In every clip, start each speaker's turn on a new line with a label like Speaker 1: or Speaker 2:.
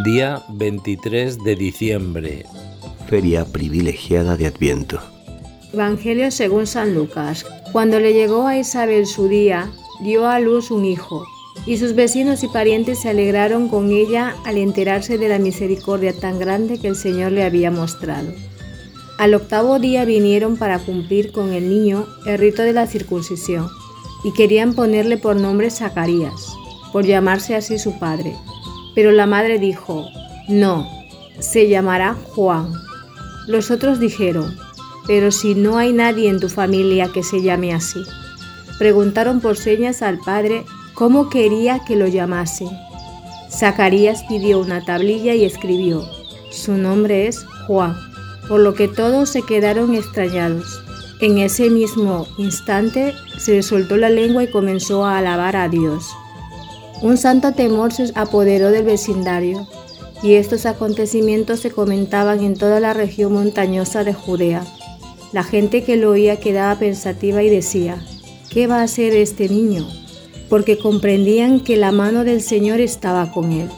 Speaker 1: Día 23 de diciembre.
Speaker 2: Feria privilegiada de Adviento.
Speaker 3: Evangelio según San Lucas. Cuando le llegó a Isabel su día, dio a luz un hijo, y sus vecinos y parientes se alegraron con ella al enterarse de la misericordia tan grande que el Señor le había mostrado. Al octavo día vinieron para cumplir con el niño el rito de la circuncisión, y querían ponerle por nombre Zacarías, por llamarse así su padre. Pero la madre dijo, no, se llamará Juan. Los otros dijeron, pero si no hay nadie en tu familia que se llame así. Preguntaron por señas al padre cómo quería que lo llamase. Zacarías pidió una tablilla y escribió, su nombre es Juan, por lo que todos se quedaron extrañados. En ese mismo instante se le soltó la lengua y comenzó a alabar a Dios. Un santo temor se apoderó del vecindario y estos acontecimientos se comentaban en toda la región montañosa de Judea. La gente que lo oía quedaba pensativa y decía, ¿qué va a hacer este niño? Porque comprendían que la mano del Señor estaba con él.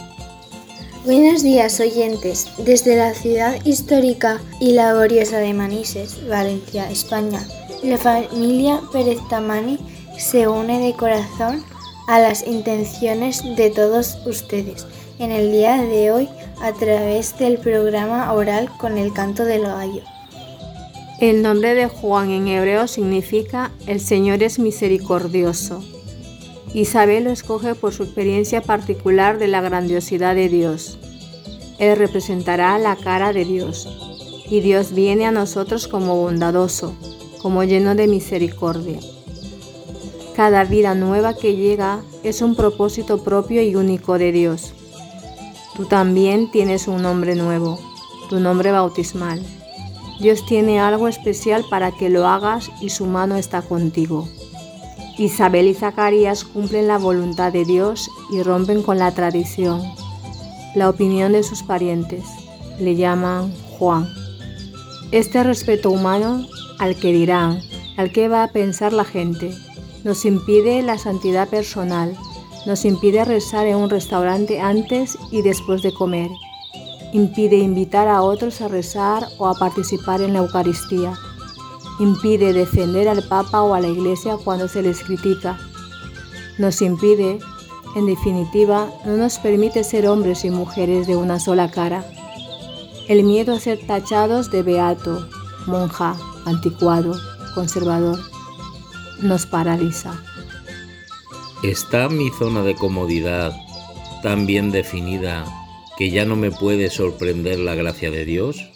Speaker 4: Buenos días oyentes, desde la ciudad histórica y laboriosa de Manises, Valencia, España. La familia Pérez Tamani se une de corazón a las intenciones de todos ustedes en el día de hoy a través del programa oral con el canto del gallo.
Speaker 3: El nombre de Juan en hebreo significa el Señor es misericordioso. Isabel lo escoge por su experiencia particular de la grandiosidad de Dios. Él representará la cara de Dios, y Dios viene a nosotros como bondadoso, como lleno de misericordia. Cada vida nueva que llega es un propósito propio y único de Dios. Tú también tienes un nombre nuevo, tu nombre bautismal. Dios tiene algo especial para que lo hagas y su mano está contigo. Isabel y Zacarías cumplen la voluntad de Dios y rompen con la tradición, la opinión de sus parientes. Le llaman Juan. Este respeto humano al que dirán, al que va a pensar la gente, nos impide la santidad personal, nos impide rezar en un restaurante antes y después de comer, impide invitar a otros a rezar o a participar en la Eucaristía, impide defender al Papa o a la Iglesia cuando se les critica, nos impide, en definitiva, no nos permite ser hombres y mujeres de una sola cara. El miedo a ser tachados de beato, monja, anticuado, conservador nos paraliza.
Speaker 1: ¿Está mi zona de comodidad tan bien definida que ya no me puede sorprender la gracia de Dios?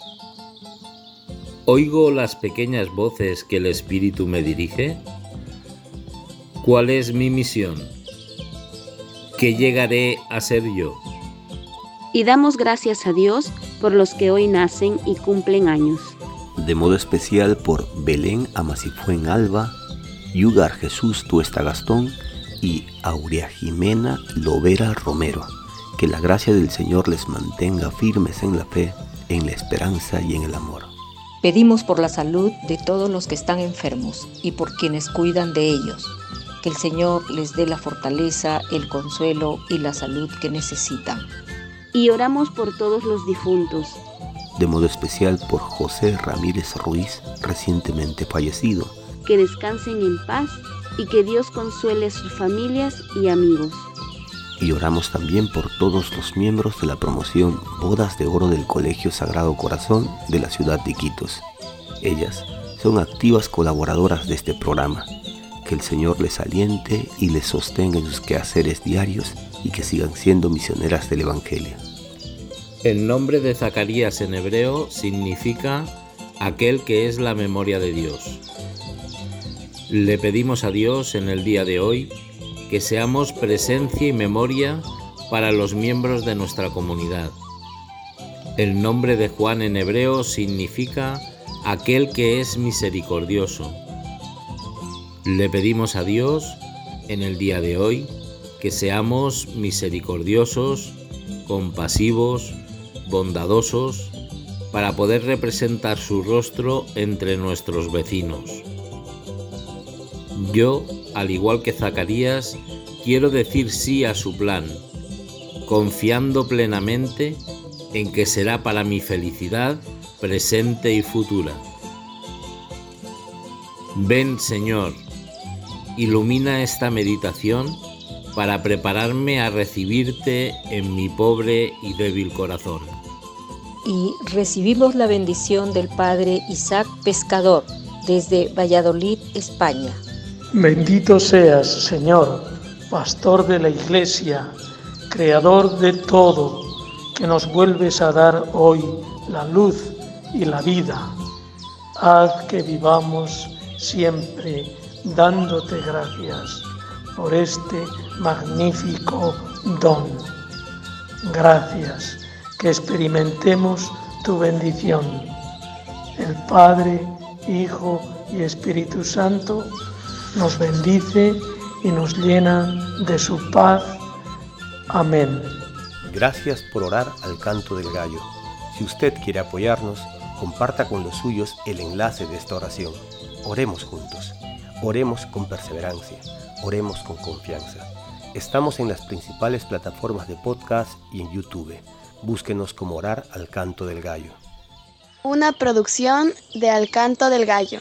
Speaker 1: ¿Oigo las pequeñas voces que el Espíritu me dirige? ¿Cuál es mi misión? ¿Qué llegaré a ser yo?
Speaker 5: Y damos gracias a Dios por los que hoy nacen y cumplen años.
Speaker 2: De modo especial por Belén Amasifuen Alba, Yugar Jesús Tuesta Gastón y Aurea Jimena Lovera Romero. Que la gracia del Señor les mantenga firmes en la fe, en la esperanza y en el amor.
Speaker 6: Pedimos por la salud de todos los que están enfermos y por quienes cuidan de ellos. Que el Señor les dé la fortaleza, el consuelo y la salud que necesitan.
Speaker 5: Y oramos por todos los difuntos.
Speaker 2: De modo especial por José Ramírez Ruiz, recientemente fallecido
Speaker 5: que descansen en paz y que Dios consuele a sus familias y amigos.
Speaker 2: Y oramos también por todos los miembros de la promoción Bodas de Oro del Colegio Sagrado Corazón de la ciudad de Quitos. Ellas son activas colaboradoras de este programa. Que el Señor les aliente y les sostenga en sus quehaceres diarios y que sigan siendo misioneras del Evangelio.
Speaker 1: El nombre de Zacarías en hebreo significa aquel que es la memoria de Dios. Le pedimos a Dios en el día de hoy que seamos presencia y memoria para los miembros de nuestra comunidad. El nombre de Juan en hebreo significa aquel que es misericordioso. Le pedimos a Dios en el día de hoy que seamos misericordiosos, compasivos, bondadosos, para poder representar su rostro entre nuestros vecinos. Yo, al igual que Zacarías, quiero decir sí a su plan. confiando plenamente en que será para mi felicidad presente y futura. Ven Señor, ilumina esta meditación para prepararme a recibirte en mi pobre y débil corazón.
Speaker 6: Y recibimos la bendición del Padre Isaac Pescador desde Valladolid, España.
Speaker 7: Bendito seas, Señor, Pastor de la Iglesia, Creador de todo, que nos vuelves a dar hoy la luz y la vida. Haz que vivamos siempre dándote gracias por este magnífico don. Gracias, que experimentemos tu bendición. El Padre, Hijo y Espíritu Santo nos bendice y nos llena de su paz. Amén.
Speaker 2: Gracias por orar al canto del gallo. Si usted quiere apoyarnos, comparta con los suyos el enlace de esta oración. Oremos juntos. Oremos con perseverancia, oremos con confianza. Estamos en las principales plataformas de podcast y en YouTube. Búsquenos como Orar al Canto del Gallo.
Speaker 8: Una producción de Al Canto del Gallo.